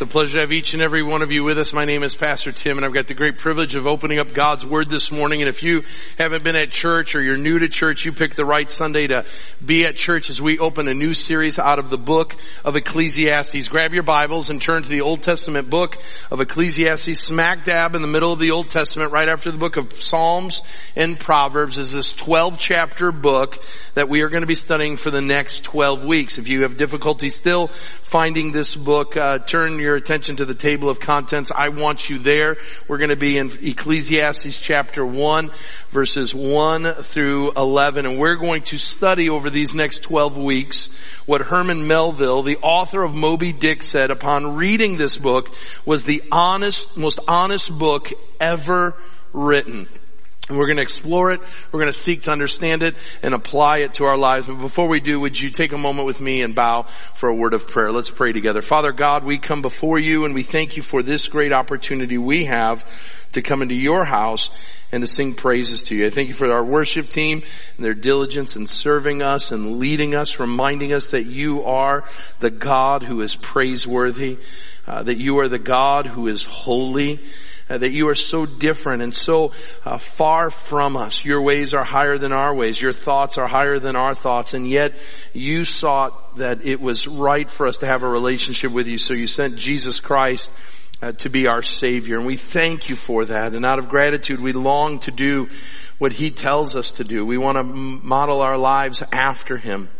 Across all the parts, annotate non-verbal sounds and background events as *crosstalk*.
It's a pleasure to have each and every one of you with us. My name is Pastor Tim and I've got the great privilege of opening up God's Word this morning. And if you haven't been at church or you're new to church, you picked the right Sunday to be at church as we open a new series out of the book of Ecclesiastes. Grab your Bibles and turn to the Old Testament book of Ecclesiastes, smack dab in the middle of the Old Testament, right after the book of Psalms and Proverbs is this 12 chapter book that we are going to be studying for the next 12 weeks. If you have difficulty still finding this book, uh, turn your attention to the table of contents. I want you there. We're going to be in Ecclesiastes chapter 1 verses 1 through 11 and we're going to study over these next 12 weeks what Herman Melville, the author of Moby Dick said upon reading this book was the honest, most honest book ever written. And we're going to explore it. We're going to seek to understand it and apply it to our lives. But before we do, would you take a moment with me and bow for a word of prayer? Let's pray together. Father God, we come before you and we thank you for this great opportunity we have to come into your house and to sing praises to you. I thank you for our worship team and their diligence in serving us and leading us, reminding us that you are the God who is praiseworthy, uh, that you are the God who is holy, uh, that you are so different and so uh, far from us. Your ways are higher than our ways. Your thoughts are higher than our thoughts. And yet you sought that it was right for us to have a relationship with you. So you sent Jesus Christ uh, to be our Savior. And we thank you for that. And out of gratitude, we long to do what He tells us to do. We want to model our lives after Him.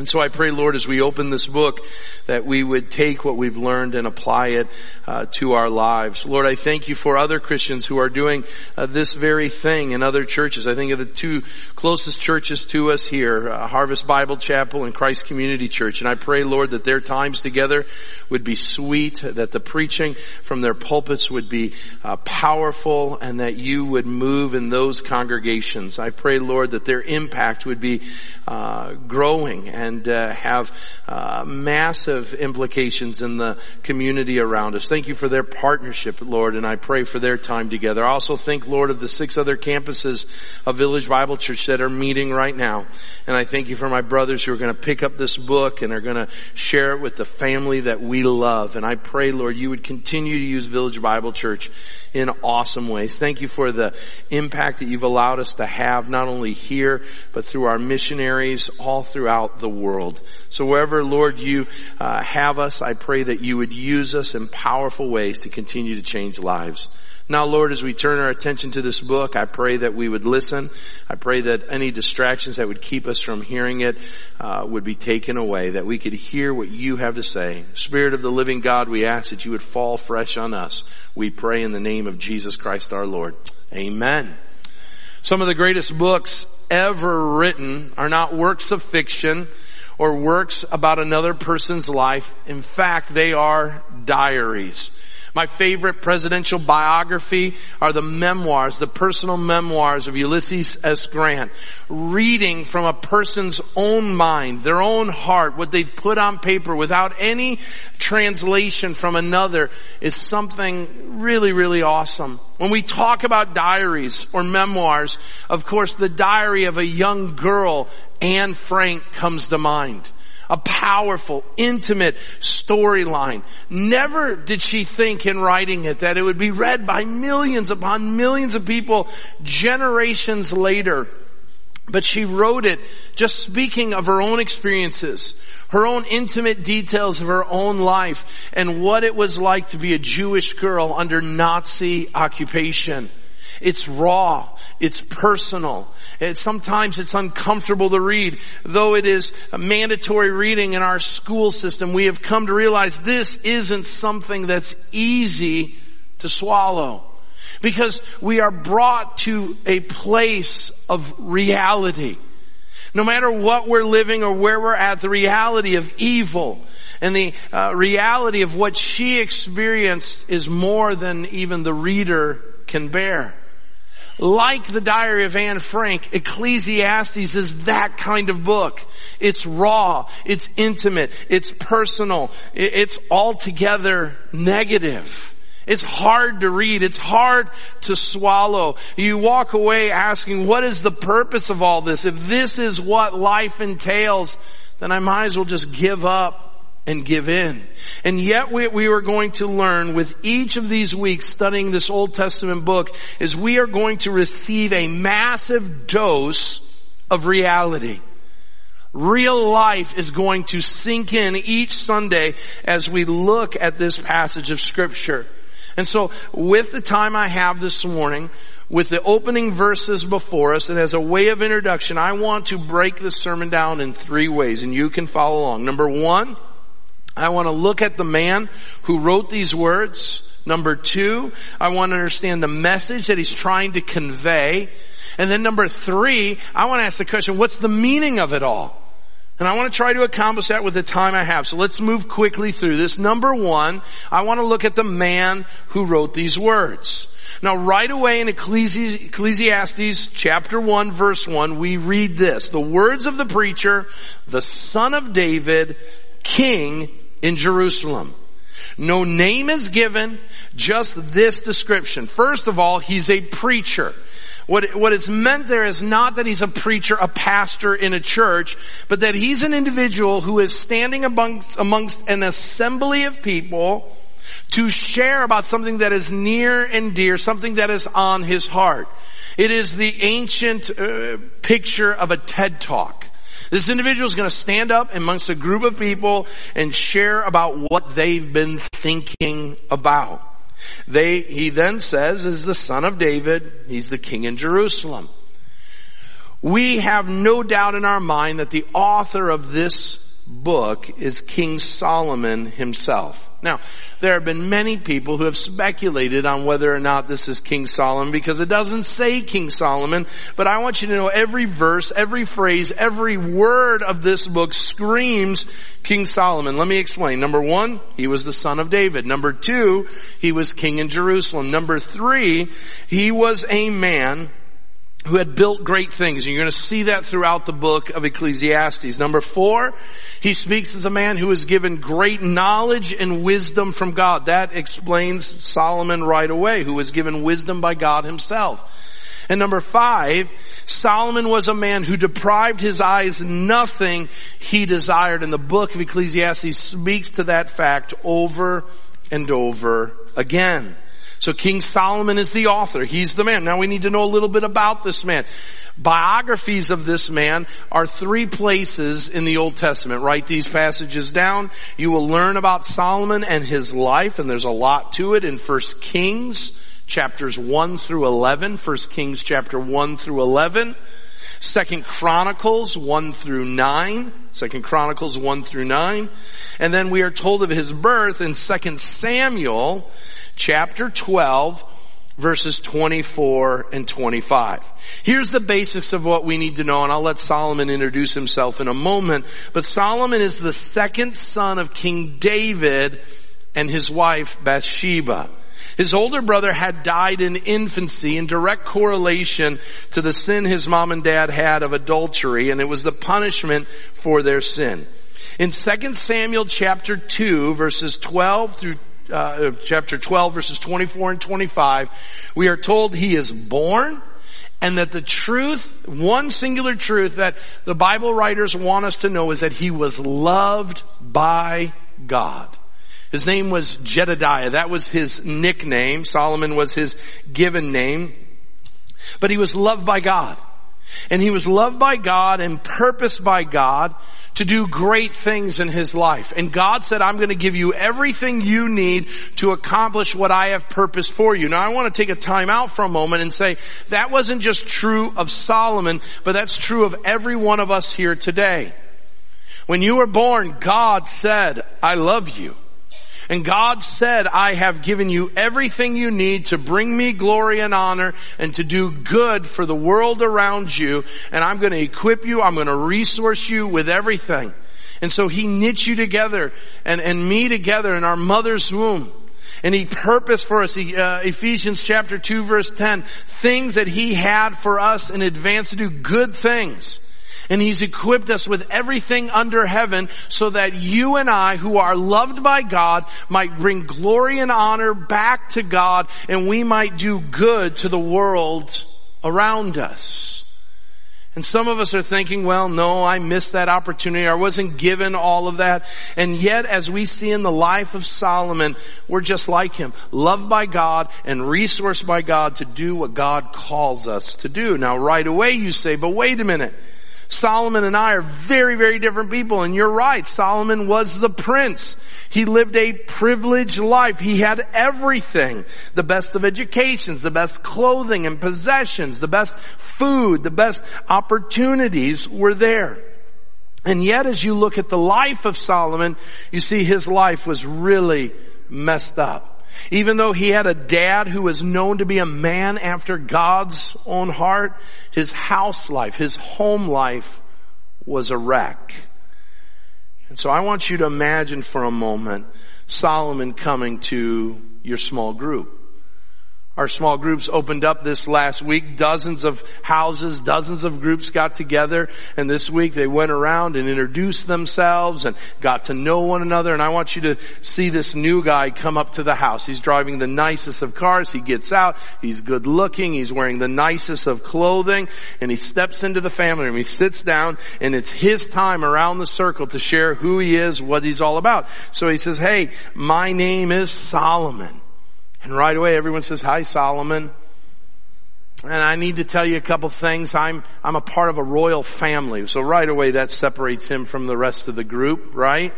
And so I pray, Lord, as we open this book, that we would take what we've learned and apply it uh, to our lives. Lord, I thank you for other Christians who are doing uh, this very thing in other churches. I think of the two closest churches to us here, uh, Harvest Bible Chapel and Christ Community Church. And I pray, Lord, that their times together would be sweet, that the preaching from their pulpits would be uh, powerful, and that you would move in those congregations. I pray, Lord, that their impact would be uh, growing and uh, have uh, massive implications in the community around us. Thank you for their partnership, Lord, and I pray for their time together. I also thank, Lord, of the six other campuses of Village Bible Church that are meeting right now. And I thank you for my brothers who are going to pick up this book and are going to share it with the family that we love. And I pray, Lord, you would continue to use Village Bible Church in awesome ways. Thank you for the impact that you've allowed us to have not only here, but through our missionaries all throughout the world. So wherever, Lord, you uh, have us, I pray that you would use us in powerful ways to continue to change lives. Now, Lord, as we turn our attention to this book, I pray that we would listen. I pray that any distractions that would keep us from hearing it uh, would be taken away, that we could hear what you have to say. Spirit of the living God, we ask that you would fall fresh on us. We pray in the name of Jesus Christ our Lord. Amen. Some of the greatest books ever written are not works of fiction or works about another person's life. In fact, they are diaries. My favorite presidential biography are the memoirs, the personal memoirs of Ulysses S. Grant. Reading from a person's own mind, their own heart, what they've put on paper without any translation from another is something really, really awesome. When we talk about diaries or memoirs, of course the diary of a young girl, Anne Frank, comes to mind a powerful, intimate storyline. Never did she think in writing it that it would be read by millions upon millions of people generations later. But she wrote it just speaking of her own experiences, her own intimate details of her own life, and what it was like to be a Jewish girl under Nazi occupation. It's raw. It's personal. It, sometimes it's uncomfortable to read. Though it is a mandatory reading in our school system, we have come to realize this isn't something that's easy to swallow. Because we are brought to a place of reality. No matter what we're living or where we're at, the reality of evil and the uh, reality of what she experienced is more than even the reader can bear. Like the diary of Anne Frank, Ecclesiastes is that kind of book. It's raw, it's intimate, it's personal, it's altogether negative. It's hard to read. It's hard to swallow. You walk away asking, what is the purpose of all this? If this is what life entails, then I might as well just give up and give in. And yet we, we are going to learn with each of these weeks studying this Old Testament book is we are going to receive a massive dose of reality. Real life is going to sink in each Sunday as we look at this passage of scripture. And so with the time I have this morning, with the opening verses before us and as a way of introduction, I want to break the sermon down in three ways and you can follow along. Number one, I want to look at the man who wrote these words. Number two, I want to understand the message that he's trying to convey. And then number three, I want to ask the question, what's the meaning of it all? And I want to try to accomplish that with the time I have. So let's move quickly through this. Number one, I want to look at the man who wrote these words. Now right away in Ecclesiastes chapter 1 verse 1, we read this. The words of the preacher, the son of David, king in Jerusalem. No name is given, just this description. First of all, he's a preacher. What, what is meant there is not that he's a preacher, a pastor in a church, but that he's an individual who is standing amongst, amongst an assembly of people to share about something that is near and dear, something that is on his heart. It is the ancient uh, picture of a TED Talk. This individual is going to stand up amongst a group of people and share about what they've been thinking about. They, he then says, is the son of David. He's the king in Jerusalem. We have no doubt in our mind that the author of this book is King Solomon himself. Now, there have been many people who have speculated on whether or not this is King Solomon because it doesn't say King Solomon, but I want you to know every verse, every phrase, every word of this book screams King Solomon. Let me explain. Number one, he was the son of David. Number two, he was king in Jerusalem. Number three, he was a man who had built great things. And you're going to see that throughout the book of Ecclesiastes. Number four, he speaks as a man who was given great knowledge and wisdom from God. That explains Solomon right away, who was given wisdom by God himself. And number five, Solomon was a man who deprived his eyes nothing he desired. And the book of Ecclesiastes speaks to that fact over and over again. So King Solomon is the author. He's the man. Now we need to know a little bit about this man. Biographies of this man are three places in the Old Testament. Write these passages down. You will learn about Solomon and his life, and there's a lot to it in 1 Kings chapters 1 through 11. 1 Kings chapter 1 through 11. Second Chronicles 1 through 9. Second Chronicles 1 through 9. And then we are told of his birth in Second Samuel chapter 12, verses 24 and 25. Here's the basics of what we need to know, and I'll let Solomon introduce himself in a moment. But Solomon is the second son of King David and his wife Bathsheba. His older brother had died in infancy in direct correlation to the sin his mom and dad had of adultery, and it was the punishment for their sin. In 2 Samuel chapter 2 verses 12 through uh, chapter 12 verses 24 and 25, we are told he is born and that the truth, one singular truth that the Bible writers want us to know is that he was loved by God. His name was Jedediah. That was his nickname. Solomon was his given name. But he was loved by God. And he was loved by God and purposed by God to do great things in his life. And God said, I'm going to give you everything you need to accomplish what I have purposed for you. Now I want to take a time out for a moment and say that wasn't just true of Solomon, but that's true of every one of us here today. When you were born, God said, I love you. And God said, I have given you everything you need to bring me glory and honor and to do good for the world around you. And I'm going to equip you. I'm going to resource you with everything. And so he knit you together and, and me together in our mother's womb. And he purposed for us, uh, Ephesians chapter 2 verse 10, things that he had for us in advance to do good things. And He's equipped us with everything under heaven so that you and I, who are loved by God, might bring glory and honor back to God and we might do good to the world around us. And some of us are thinking, well, no, I missed that opportunity. I wasn't given all of that. And yet, as we see in the life of Solomon, we're just like him. Loved by God and resourced by God to do what God calls us to do. Now, right away you say, but wait a minute. Solomon and I are very, very different people. And you're right. Solomon was the prince. He lived a privileged life. He had everything. The best of educations, the best clothing and possessions, the best food, the best opportunities were there. And yet as you look at the life of Solomon, you see his life was really messed up. Even though he had a dad who was known to be a man after God's own heart, his house life, his home life was a wreck. And so I want you to imagine for a moment Solomon coming to your small group. Our small groups opened up this last week. Dozens of houses, dozens of groups got together. And this week they went around and introduced themselves and got to know one another. And I want you to see this new guy come up to the house. He's driving the nicest of cars. He gets out. He's good looking. He's wearing the nicest of clothing. And he steps into the family room. He sits down and it's his time around the circle to share who he is, what he's all about. So he says, hey, my name is Solomon. And right away everyone says, hi Solomon. And I need to tell you a couple things. I'm, I'm a part of a royal family. So right away that separates him from the rest of the group, right?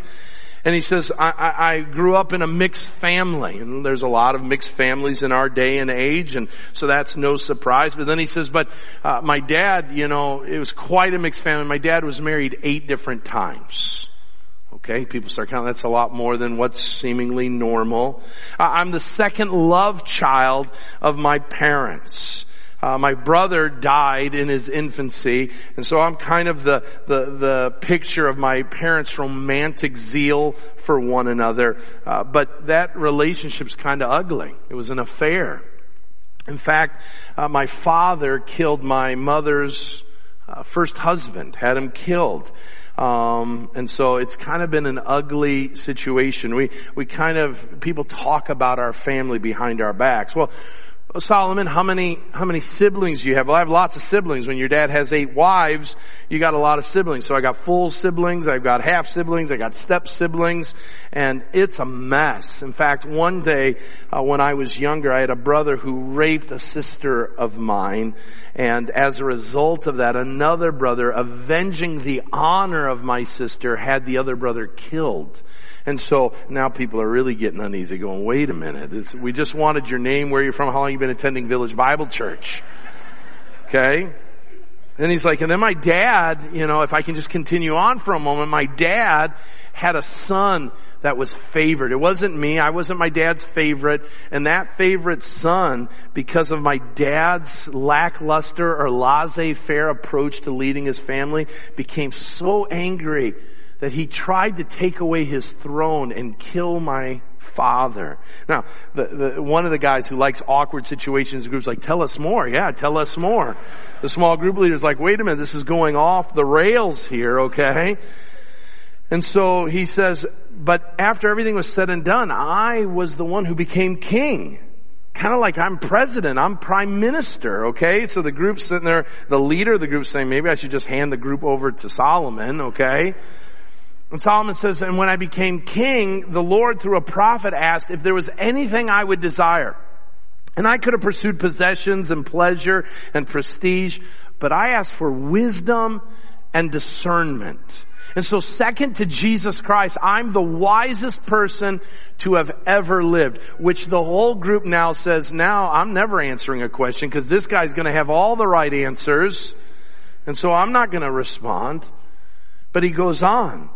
And he says, I, I, I, grew up in a mixed family. And there's a lot of mixed families in our day and age. And so that's no surprise. But then he says, but uh, my dad, you know, it was quite a mixed family. My dad was married eight different times. Okay, people start counting. That's a lot more than what's seemingly normal. I'm the second love child of my parents. Uh, my brother died in his infancy, and so I'm kind of the, the, the picture of my parents' romantic zeal for one another. Uh, but that relationship's kind of ugly. It was an affair. In fact, uh, my father killed my mother's uh, first husband, had him killed. Um, and so it's kind of been an ugly situation. We, we kind of, people talk about our family behind our backs. Well, Solomon, how many, how many siblings do you have? Well, I have lots of siblings. When your dad has eight wives, you got a lot of siblings. So I got full siblings, I've got half siblings, I got step siblings, and it's a mess. In fact, one day, uh, when I was younger, I had a brother who raped a sister of mine, and as a result of that, another brother, avenging the honor of my sister, had the other brother killed. And so now people are really getting uneasy going, wait a minute, this, we just wanted your name, where you're from, how long you've been attending Village Bible Church. Okay? And he's like, and then my dad, you know, if I can just continue on for a moment, my dad had a son that was favored. It wasn't me. I wasn't my dad's favorite. And that favorite son, because of my dad's lackluster or laissez-faire approach to leading his family, became so angry that he tried to take away his throne and kill my father. Now, the, the, one of the guys who likes awkward situations, groups like, tell us more. Yeah, tell us more. The small group leader's like, wait a minute, this is going off the rails here, okay? And so he says, but after everything was said and done, I was the one who became king. Kind of like I'm president, I'm prime minister, okay? So the group's sitting there, the leader of the group saying, maybe I should just hand the group over to Solomon, okay? And Solomon says, and when I became king, the Lord through a prophet asked if there was anything I would desire. And I could have pursued possessions and pleasure and prestige, but I asked for wisdom and discernment. And so second to Jesus Christ, I'm the wisest person to have ever lived, which the whole group now says, now I'm never answering a question because this guy's going to have all the right answers. And so I'm not going to respond. But he goes on.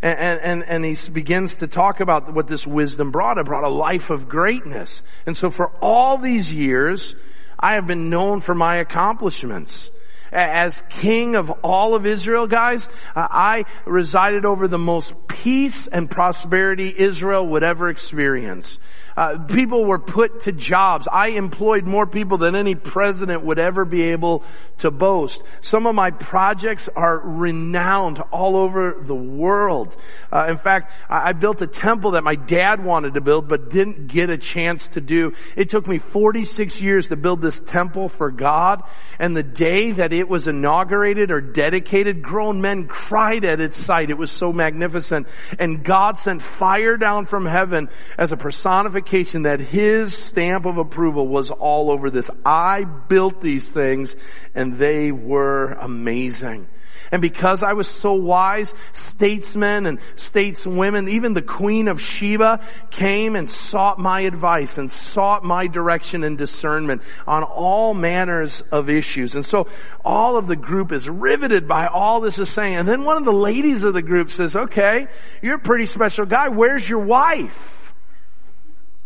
And, and, and he begins to talk about what this wisdom brought. It brought a life of greatness. And so for all these years, I have been known for my accomplishments. As king of all of Israel, guys, I resided over the most peace and prosperity Israel would ever experience. Uh, people were put to jobs. I employed more people than any president would ever be able to boast. Some of my projects are renowned all over the world. Uh, in fact, I, I built a temple that my dad wanted to build but didn't get a chance to do. It took me 46 years to build this temple for God, and the day that it was inaugurated or dedicated, grown men cried at its sight. It was so magnificent. And God sent fire down from heaven as a personification that His stamp of approval was all over this. I built these things and they were amazing. And because I was so wise, statesmen and stateswomen, even the Queen of Sheba came and sought my advice and sought my direction and discernment on all manners of issues. And so all of the group is riveted by all this is saying. And then one of the ladies of the group says, okay, you're a pretty special guy. Where's your wife?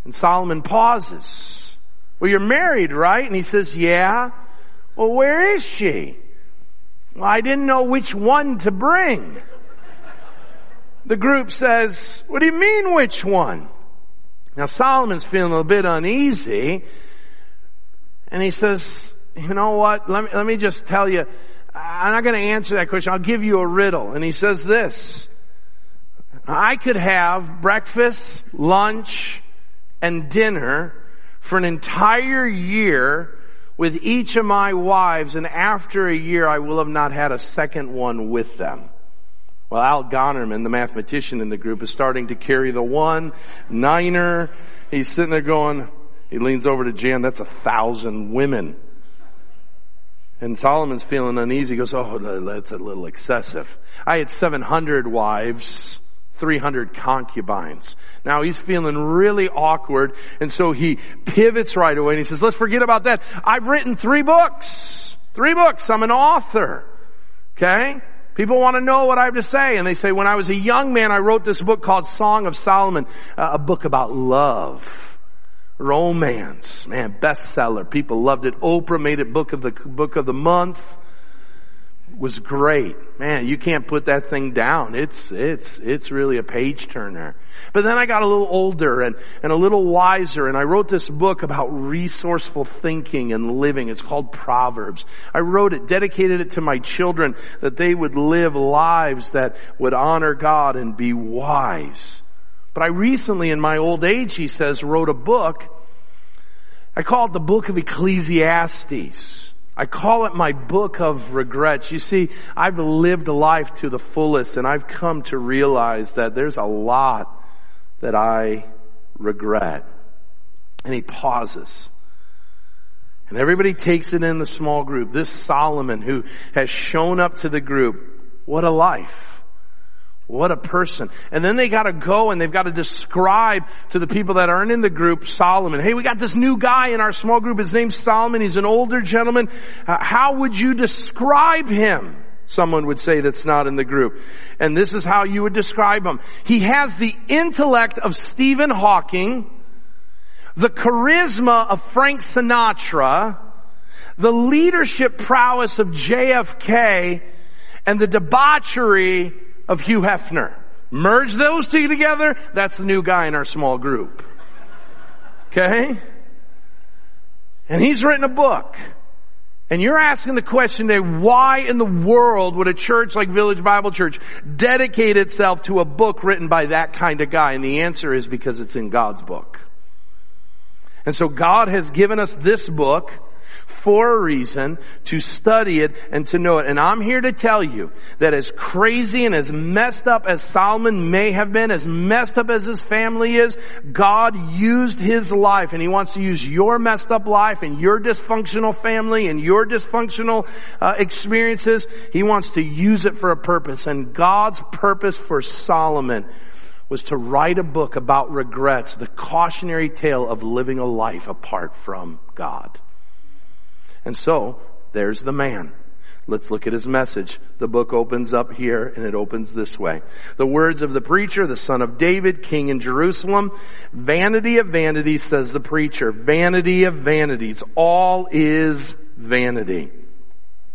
And Solomon pauses. Well, you're married, right? And he says, yeah. Well, where is she? Well, I didn't know which one to bring. The group says, what do you mean which one? Now Solomon's feeling a bit uneasy and he says, you know what? Let me, let me just tell you, I'm not going to answer that question. I'll give you a riddle. And he says this, I could have breakfast, lunch, and dinner for an entire year with each of my wives, and after a year I will have not had a second one with them. Well, Al Gonerman, the mathematician in the group, is starting to carry the one niner. He's sitting there going, he leans over to Jan, that's a thousand women. And Solomon's feeling uneasy. He goes, oh, that's a little excessive. I had 700 wives 300 concubines. Now he's feeling really awkward and so he pivots right away and he says, let's forget about that. I've written three books. Three books. I'm an author. Okay? People want to know what I have to say and they say, when I was a young man, I wrote this book called Song of Solomon, uh, a book about love romance. Man, bestseller. People loved it. Oprah made it book of the book of the month was great. Man, you can't put that thing down. It's, it's, it's really a page turner. But then I got a little older and, and a little wiser and I wrote this book about resourceful thinking and living. It's called Proverbs. I wrote it, dedicated it to my children that they would live lives that would honor God and be wise. But I recently in my old age, he says, wrote a book. I call it the book of Ecclesiastes. I call it my book of regrets. You see, I've lived life to the fullest and I've come to realize that there's a lot that I regret. And he pauses. And everybody takes it in the small group. This Solomon who has shown up to the group, what a life. What a person. And then they gotta go and they've gotta describe to the people that aren't in the group Solomon. Hey, we got this new guy in our small group. His name's Solomon. He's an older gentleman. Uh, how would you describe him? Someone would say that's not in the group. And this is how you would describe him. He has the intellect of Stephen Hawking, the charisma of Frank Sinatra, the leadership prowess of JFK, and the debauchery of Hugh Hefner. Merge those two together, that's the new guy in our small group. Okay? And he's written a book. And you're asking the question today, why in the world would a church like Village Bible Church dedicate itself to a book written by that kind of guy? And the answer is because it's in God's book. And so God has given us this book for a reason, to study it and to know it. And I'm here to tell you that as crazy and as messed up as Solomon may have been, as messed up as his family is, God used his life and he wants to use your messed up life and your dysfunctional family and your dysfunctional uh, experiences. He wants to use it for a purpose. And God's purpose for Solomon was to write a book about regrets, the cautionary tale of living a life apart from God. And so, there's the man. Let's look at his message. The book opens up here and it opens this way. The words of the preacher, the son of David, king in Jerusalem. Vanity of vanities, says the preacher. Vanity of vanities. All is vanity.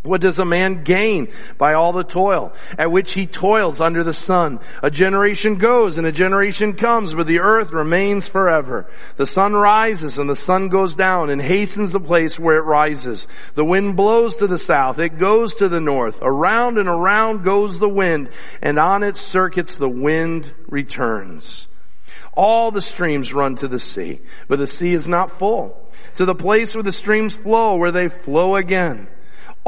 What does a man gain by all the toil at which he toils under the sun? A generation goes and a generation comes, but the earth remains forever. The sun rises and the sun goes down and hastens the place where it rises. The wind blows to the south, it goes to the north. Around and around goes the wind, and on its circuits the wind returns. All the streams run to the sea, but the sea is not full. To the place where the streams flow, where they flow again.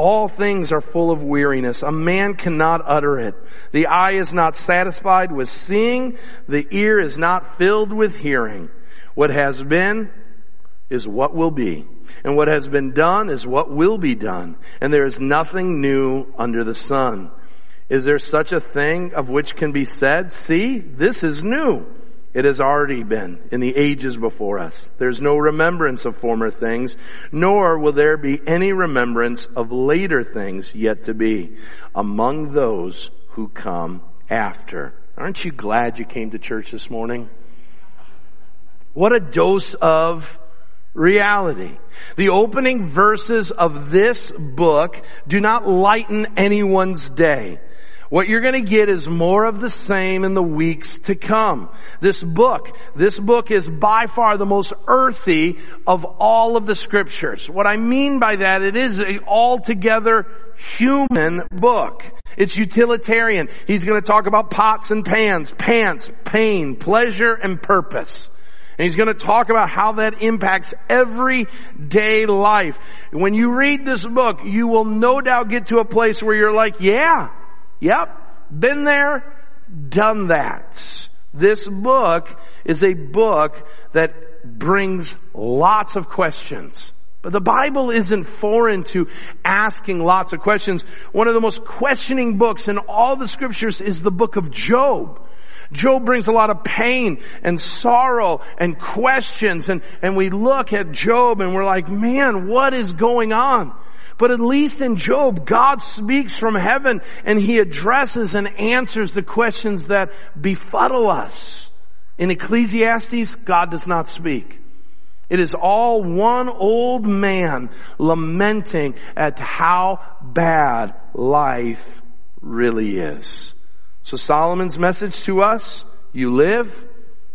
All things are full of weariness. A man cannot utter it. The eye is not satisfied with seeing. The ear is not filled with hearing. What has been is what will be. And what has been done is what will be done. And there is nothing new under the sun. Is there such a thing of which can be said, see, this is new? It has already been in the ages before us. There's no remembrance of former things, nor will there be any remembrance of later things yet to be among those who come after. Aren't you glad you came to church this morning? What a dose of reality. The opening verses of this book do not lighten anyone's day. What you're going to get is more of the same in the weeks to come. This book, this book is by far the most earthy of all of the scriptures. What I mean by that, it is an altogether human book. It's utilitarian. He's going to talk about pots and pans, pants, pain, pleasure, and purpose. And he's going to talk about how that impacts everyday life. When you read this book, you will no doubt get to a place where you're like, yeah, Yep, been there, done that. This book is a book that brings lots of questions. But the Bible isn't foreign to asking lots of questions. One of the most questioning books in all the scriptures is the book of Job. Job brings a lot of pain and sorrow and questions and, and we look at Job and we're like, man, what is going on? But at least in Job, God speaks from heaven and he addresses and answers the questions that befuddle us. In Ecclesiastes, God does not speak. It is all one old man lamenting at how bad life really is. So Solomon's message to us, you live,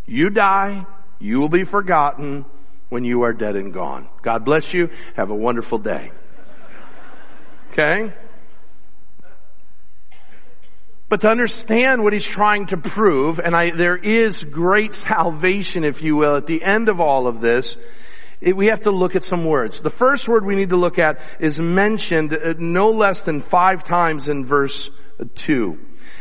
you die, you will be forgotten when you are dead and gone. God bless you. Have a wonderful day. Okay? But to understand what he's trying to prove, and I, there is great salvation, if you will, at the end of all of this, it, we have to look at some words. The first word we need to look at is mentioned uh, no less than five times in verse 2.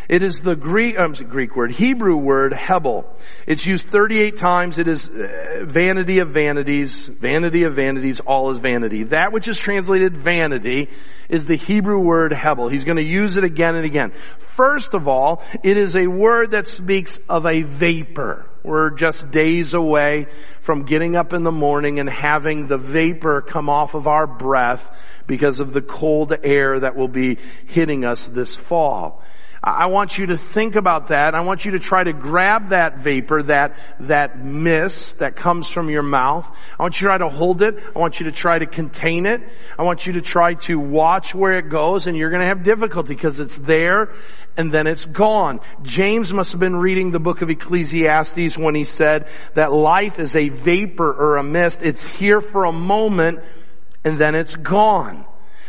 It is the Greek, um, Greek word, Hebrew word, Hebel. It's used 38 times. It is uh, vanity of vanities, vanity of vanities, all is vanity. That which is translated vanity is the Hebrew word Hebel. He's going to use it again and again. First of all, it is a word that speaks of a vapor. We're just days away from getting up in the morning and having the vapor come off of our breath because of the cold air that will be hitting us this fall. I want you to think about that. I want you to try to grab that vapor, that, that mist that comes from your mouth. I want you to try to hold it. I want you to try to contain it. I want you to try to watch where it goes and you're going to have difficulty because it's there and then it's gone. James must have been reading the book of Ecclesiastes when he said that life is a vapor or a mist. It's here for a moment and then it's gone.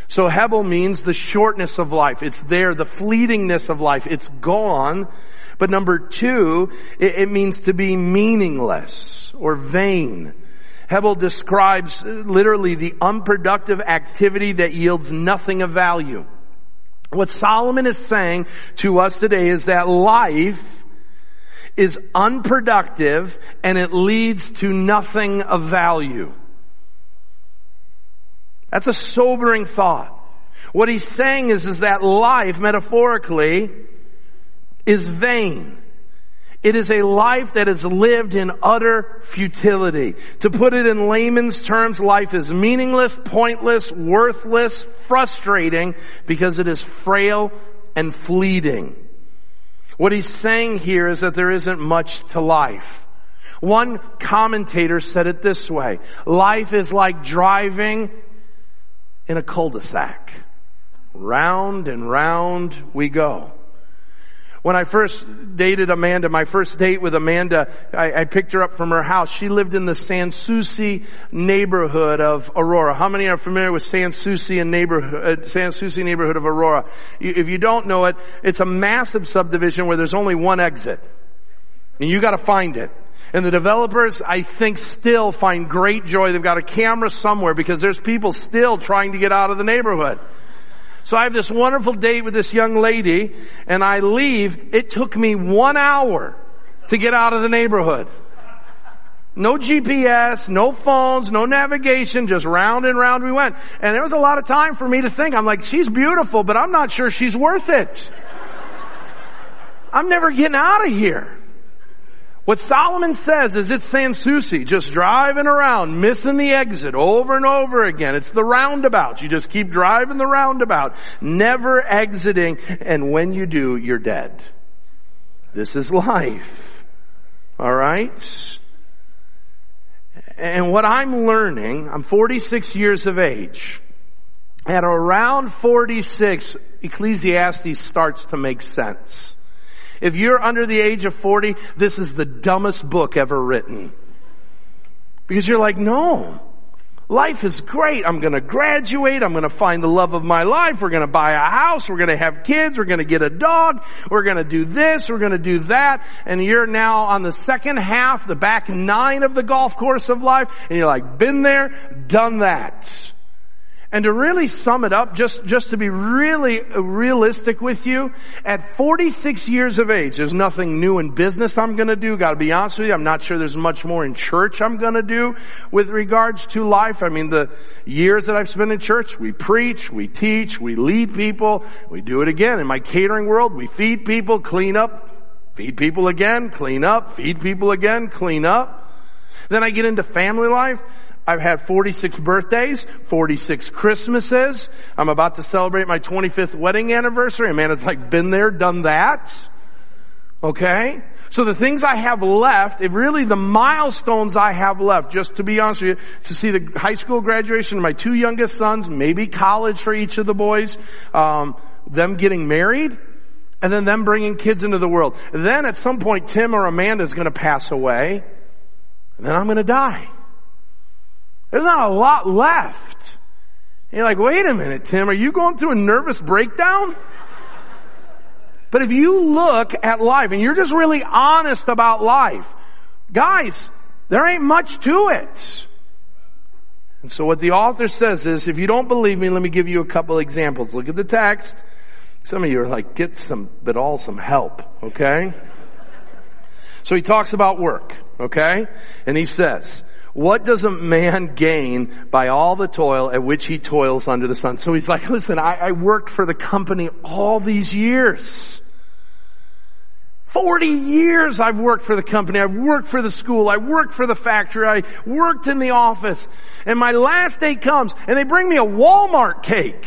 So Hebel means the shortness of life. It's there, the fleetingness of life. It's gone. But number two, it, it means to be meaningless or vain. Hebel describes uh, literally the unproductive activity that yields nothing of value. What Solomon is saying to us today is that life is unproductive and it leads to nothing of value. That's a sobering thought. What he's saying is, is that life, metaphorically, is vain. It is a life that is lived in utter futility. To put it in layman's terms, life is meaningless, pointless, worthless, frustrating because it is frail and fleeting. What he's saying here is that there isn't much to life. One commentator said it this way, life is like driving in a cul-de-sac. Round and round we go. When I first dated Amanda, my first date with Amanda, I, I, picked her up from her house. She lived in the Sans Souci neighborhood of Aurora. How many are familiar with Sans Souci and neighborhood, uh, Sans Souci neighborhood of Aurora? If you don't know it, it's a massive subdivision where there's only one exit. And you gotta find it. And the developers, I think, still find great joy. They've got a camera somewhere because there's people still trying to get out of the neighborhood. So I have this wonderful date with this young lady and I leave. It took me one hour to get out of the neighborhood. No GPS, no phones, no navigation, just round and round we went. And there was a lot of time for me to think. I'm like, she's beautiful, but I'm not sure she's worth it. I'm never getting out of here. What Solomon says is it's Sans Souci, just driving around, missing the exit over and over again. It's the roundabout. You just keep driving the roundabout, never exiting, and when you do, you're dead. This is life. Alright? And what I'm learning, I'm 46 years of age. At around 46, Ecclesiastes starts to make sense. If you're under the age of 40, this is the dumbest book ever written. Because you're like, no, Life is great. I'm going to graduate. I'm going to find the love of my life. We're going to buy a house. We're going to have kids. We're going to get a dog. We're going to do this. We're going to do that. And you're now on the second half, the back nine of the golf course of life. And you're like, been there, done that. And to really sum it up, just, just to be really realistic with you, at 46 years of age, there's nothing new in business I'm gonna do, gotta be honest with you. I'm not sure there's much more in church I'm gonna do with regards to life. I mean, the years that I've spent in church, we preach, we teach, we lead people, we do it again. In my catering world, we feed people, clean up, feed people again, clean up, feed people again, clean up. Then I get into family life. I've had 46 birthdays, 46 Christmases. I'm about to celebrate my 25th wedding anniversary. man, it's like been there, done that. Okay? So the things I have left, if really the milestones I have left, just to be honest with you, to see the high school graduation of my two youngest sons, maybe college for each of the boys, um, them getting married, and then them bringing kids into the world. Then at some point Tim or Amanda is going to pass away, and then I'm going to die. There's not a lot left. And you're like, wait a minute, Tim, are you going through a nervous breakdown? But if you look at life and you're just really honest about life, guys, there ain't much to it. And so what the author says is, if you don't believe me, let me give you a couple examples. Look at the text. Some of you are like, get some, but all some help, okay? So he talks about work, okay? And he says, what does a man gain by all the toil at which he toils under the sun? So he's like, listen, I, I worked for the company all these years. 40 years I've worked for the company. I've worked for the school. I worked for the factory. I worked in the office. And my last day comes and they bring me a Walmart cake.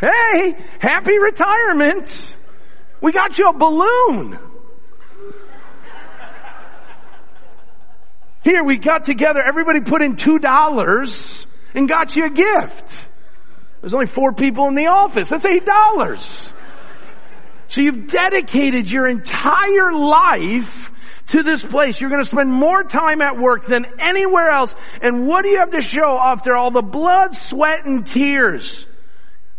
Hey, happy retirement. We got you a balloon. Here we got together, everybody put in two dollars and got you a gift. There's only four people in the office. That's eight dollars. So you've dedicated your entire life to this place. You're going to spend more time at work than anywhere else. And what do you have to show after all the blood, sweat, and tears?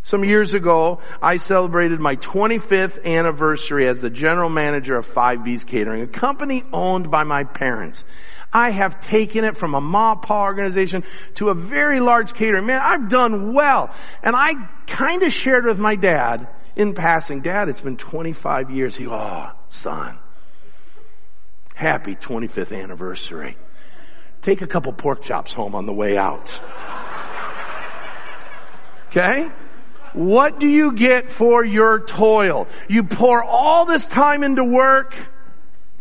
Some years ago, I celebrated my 25th anniversary as the general manager of 5B's Catering, a company owned by my parents. I have taken it from a ma pa organization to a very large catering. Man, I've done well. And I kind of shared with my dad in passing, Dad, it's been 25 years. He, oh, son, happy 25th anniversary. Take a couple pork chops home on the way out. Okay? What do you get for your toil? You pour all this time into work,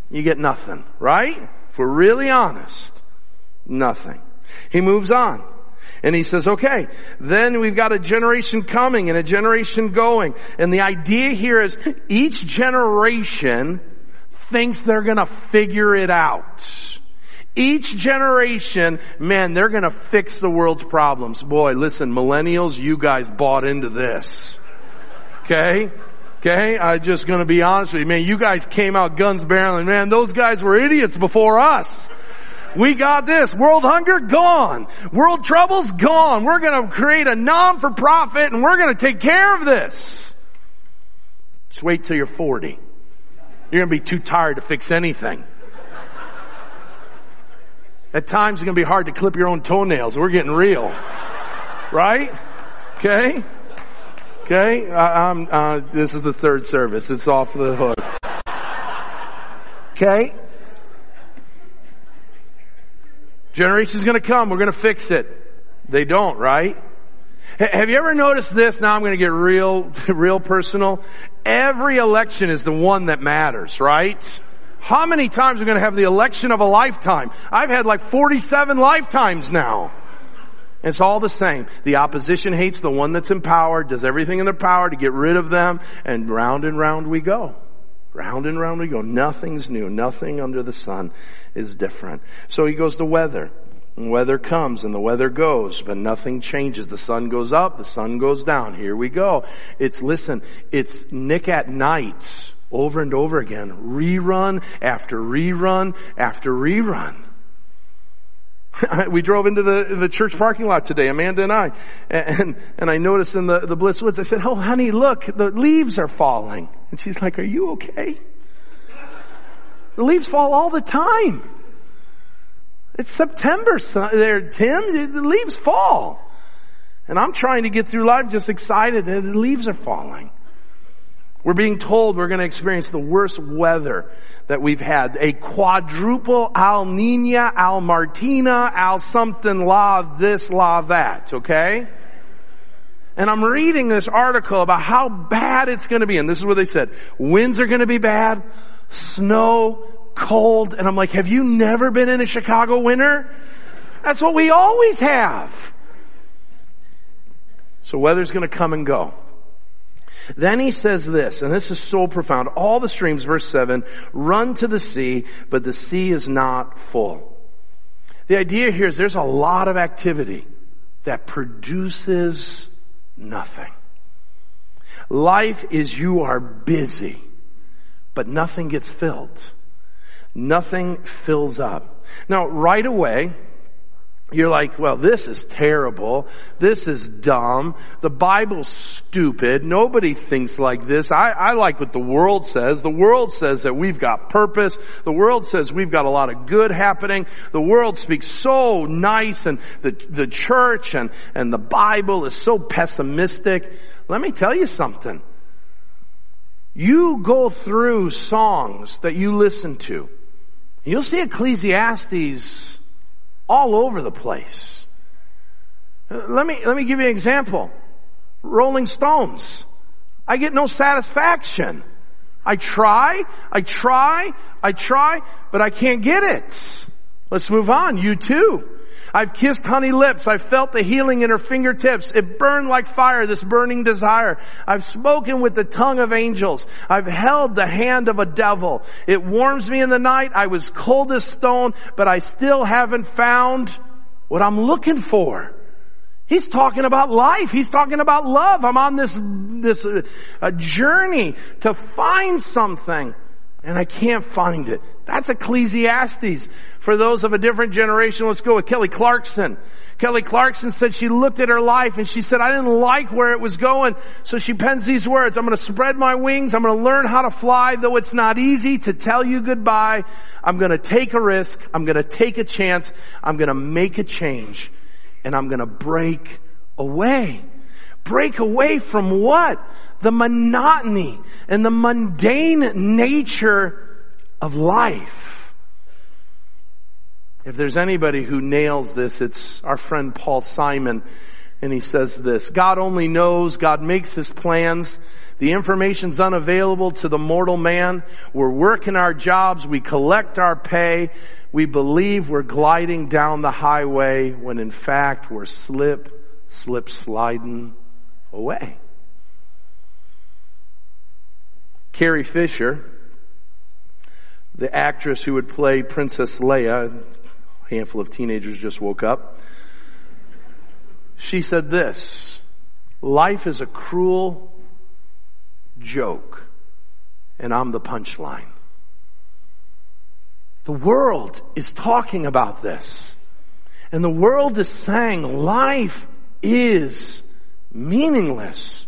you get nothing, right? We're really honest, nothing. He moves on. And he says, okay, then we've got a generation coming and a generation going. And the idea here is each generation thinks they're gonna figure it out. Each generation, man, they're gonna fix the world's problems. Boy, listen, millennials, you guys bought into this. Okay? Okay, I'm just gonna be honest with you. Man, you guys came out guns barreling. Man, those guys were idiots before us. We got this. World hunger, gone. World troubles, gone. We're gonna create a non-for-profit and we're gonna take care of this. Just wait till you're 40. You're gonna be too tired to fix anything. At times it's gonna be hard to clip your own toenails. We're getting real. Right? Okay? Okay? I, am uh, this is the third service. It's off the hook. Okay? Generation's gonna come. We're gonna fix it. They don't, right? Have you ever noticed this? Now I'm to get real, *laughs* real personal. Every election is the one that matters, right? How many times are we going to have the election of a lifetime? I've had like 47 lifetimes now. It's all the same. The opposition hates the one that's in power, does everything in their power to get rid of them, and round and round we go. Round and round we go. Nothing's new. Nothing under the sun is different. So he goes to weather. And weather comes and the weather goes, but nothing changes. The sun goes up, the sun goes down. Here we go. It's, listen, it's Nick at Nite over and over again. Rerun after rerun after rerun. *laughs* we drove into the, the church parking lot today, Amanda and I, and, and I noticed in the, the Bliss Woods, I said, oh honey, look, the leaves are falling. And she's like, are you okay? The leaves fall all the time. It's September there, Tim. The leaves fall. And I'm trying to get through life just excited that the leaves are falling. We're being told we're going to experience the worst weather that we've had. A quadruple Al Nina, Al Martina, Al something la this, la that, okay? And I'm reading this article about how bad it's going to be. And this is what they said. Winds are going to be bad. Snow, cold, and I'm like, have you never been in a Chicago winter? That's what we always have. So weather's gonna come and go. Then he says this, and this is so profound. All the streams, verse 7, run to the sea, but the sea is not full. The idea here is there's a lot of activity that produces nothing. Life is you are busy, but nothing gets filled nothing fills up. Now, right away, you're like, well, this is terrible. This is dumb. The Bible's stupid. Nobody thinks like this. I, I, like what the world says. The world says that we've got purpose. The world says we've got a lot of good happening. The world speaks so nice and the, the church and, and the Bible is so pessimistic. Let me tell you something. You go through songs that you listen to You'll see Ecclesiastes all over the place. Let me, let me give you an example. Rolling Stones. I get no satisfaction. I try, I try, I try, but I can't get it. Let's move on. U2. I've kissed honey lips. I've felt the healing in her fingertips. It burned like fire, this burning desire. I've spoken with the tongue of angels. I've held the hand of a devil. It warms me in the night. I was cold as stone, but I still haven't found what I'm looking for. He's talking about life. He's talking about love. I'm on this, this uh, journey to find something and I can't find it. That's Ecclesiastes. For those of a different generation, let's go with Kelly Clarkson. Kelly Clarkson said she looked at her life and she said, I didn't like where it was going. So she pens these words, I'm going to spread my wings. I'm going to learn how to fly, though it's not easy to tell you goodbye. I'm going to take a risk. I'm going to take a chance. I'm going to make a change and I'm going to break away. Break away from what? The monotony and the mundane nature of life. If there's anybody who nails this, it's our friend Paul Simon. And he says this, God only knows, God makes his plans. The information's unavailable to the mortal man. We're working our jobs. We collect our pay. We believe we're gliding down the highway when in fact we're slip, slip sliding away. Carrie Fisher, the actress who would play Princess Leia, a handful of teenagers just woke up. She said this, life is a cruel joke and I'm the punchline. The world is talking about this. And the world is saying life is meaningless.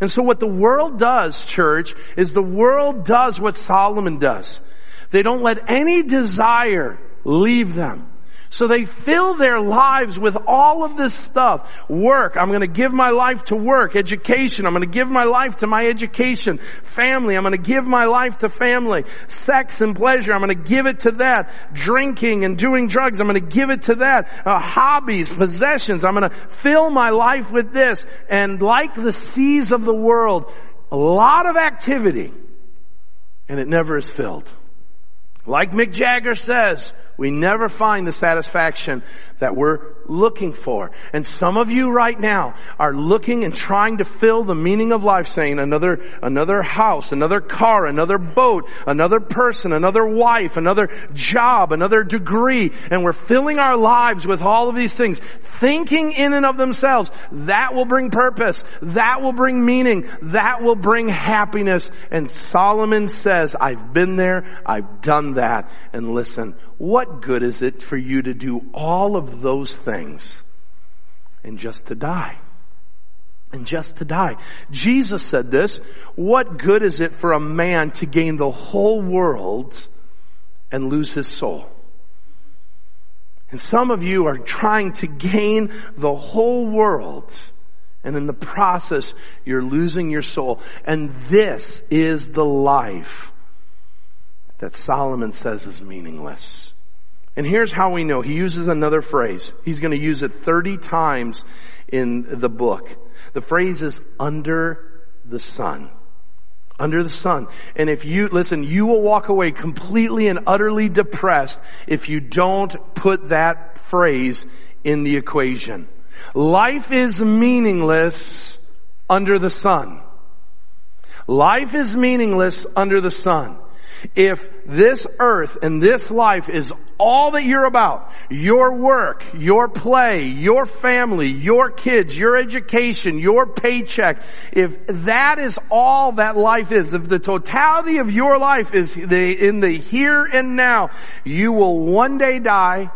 And so what the world does, church, is the world does what Solomon does. They don't let any desire leave them. So they fill their lives with all of this stuff. Work. I'm going to give my life to work. Education. I'm going to give my life to my education. Family. I'm going to give my life to family. Sex and pleasure. I'm going to give it to that. Drinking and doing drugs. I'm going to give it to that. Uh, hobbies, possessions. I'm going to fill my life with this. And like the seas of the world, a lot of activity. And it never is filled. Like Mick Jagger says, we never find the satisfaction that we're looking for. And some of you right now are looking and trying to fill the meaning of life saying another, another house, another car, another boat, another person, another wife, another job, another degree. And we're filling our lives with all of these things, thinking in and of themselves. That will bring purpose. That will bring meaning. That will bring happiness. And Solomon says, I've been there. I've done that. And listen, what good is it for you to do all of those things and just to die? And just to die. Jesus said this, what good is it for a man to gain the whole world and lose his soul? And some of you are trying to gain the whole world and in the process you're losing your soul. And this is the life that Solomon says is meaningless. And here's how we know. He uses another phrase. He's going to use it 30 times in the book. The phrase is under the sun. Under the sun. And if you, listen, you will walk away completely and utterly depressed if you don't put that phrase in the equation. Life is meaningless under the sun. Life is meaningless under the sun. If this earth and this life is all that you're about, your work, your play, your family, your kids, your education, your paycheck, if that is all that life is, if the totality of your life is in the here and now, you will one day die,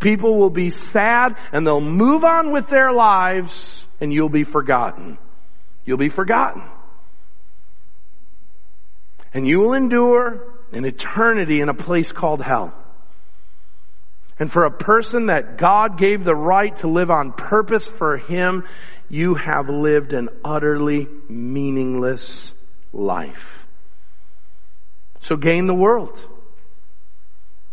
people will be sad, and they'll move on with their lives, and you'll be forgotten. You'll be forgotten. And you will endure an eternity in a place called hell. And for a person that God gave the right to live on purpose for him, you have lived an utterly meaningless life. So gain the world.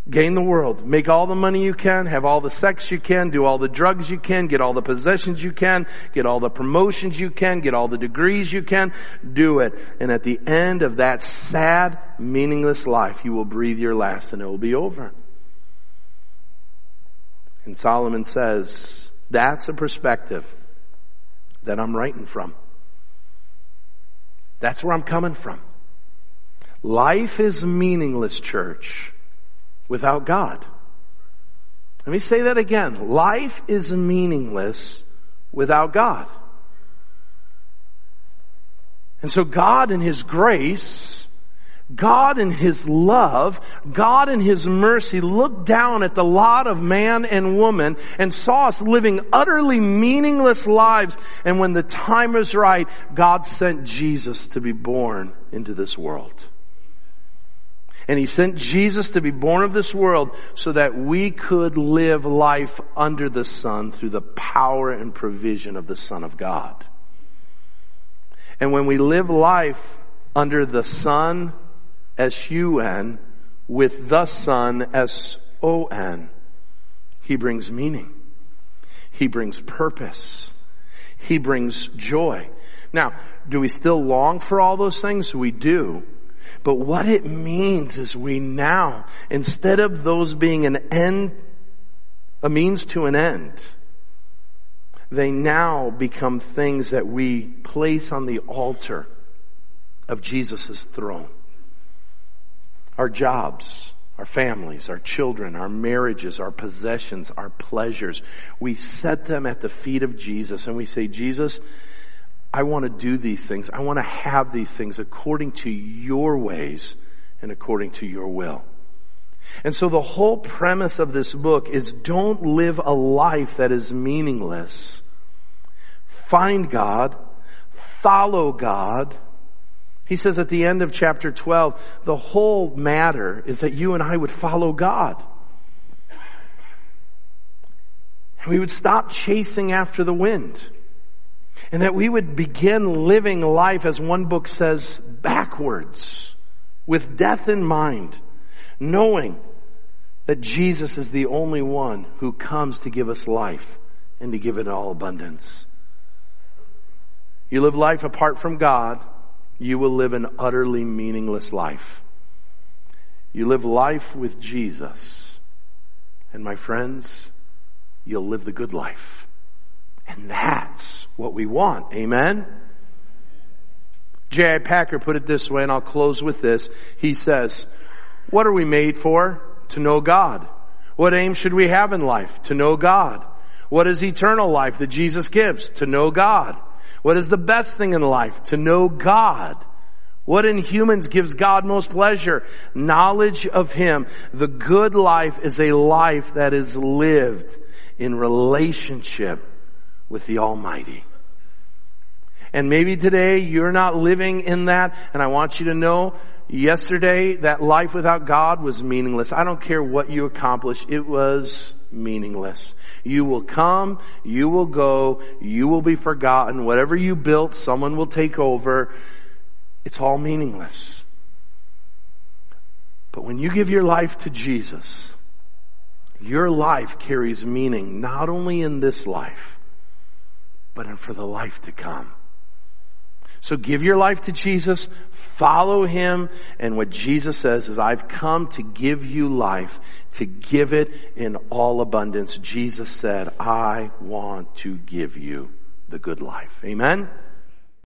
Gain the world. Make all the money you can, have all the sex you can, do all the drugs you can, get all the possessions you can, get all the promotions you can, get all the degrees you can, do it. And at the end of that sad, meaningless life, you will breathe your last and it will be over. And Solomon says, that's a perspective that I'm writing from. That's where I'm coming from. Life is meaningless, church without God. Let me say that again. Life is meaningless without God. And so God in His grace, God in His love, God in His mercy looked down at the lot of man and woman and saw us living utterly meaningless lives. And when the time was right, God sent Jesus to be born into this world. And He sent Jesus to be born of this world so that we could live life under the sun through the power and provision of the Son of God. And when we live life under the Son, S-U-N, with the Son, S-O-N, He brings meaning. He brings purpose. He brings joy. Now, do we still long for all those things? We do. But what it means is we now, instead of those being an end, a means to an end, they now become things that we place on the altar of Jesus' throne. Our jobs, our families, our children, our marriages, our possessions, our pleasures, we set them at the feet of Jesus and we say, Jesus, I want to do these things. I want to have these things according to your ways and according to your will. And so the whole premise of this book is don't live a life that is meaningless. Find God, follow God. He says at the end of chapter 12, the whole matter is that you and I would follow God. We would stop chasing after the wind. And that we would begin living life, as one book says, backwards, with death in mind, knowing that Jesus is the only one who comes to give us life and to give it all abundance. You live life apart from God, you will live an utterly meaningless life. You live life with Jesus. And my friends, you'll live the good life. And that's what we want. Amen? J.I. Packer put it this way, and I'll close with this. He says, what are we made for? To know God. What aim should we have in life? To know God. What is eternal life that Jesus gives? To know God. What is the best thing in life? To know God. What in humans gives God most pleasure? Knowledge of Him. The good life is a life that is lived in relationship with the Almighty. And maybe today you're not living in that, and I want you to know yesterday that life without God was meaningless. I don't care what you accomplish, it was meaningless. You will come, you will go, you will be forgotten. Whatever you built, someone will take over. It's all meaningless. But when you give your life to Jesus, your life carries meaning not only in this life, but for the life to come. So give your life to Jesus, follow Him, and what Jesus says is, I've come to give you life, to give it in all abundance. Jesus said, I want to give you the good life. Amen?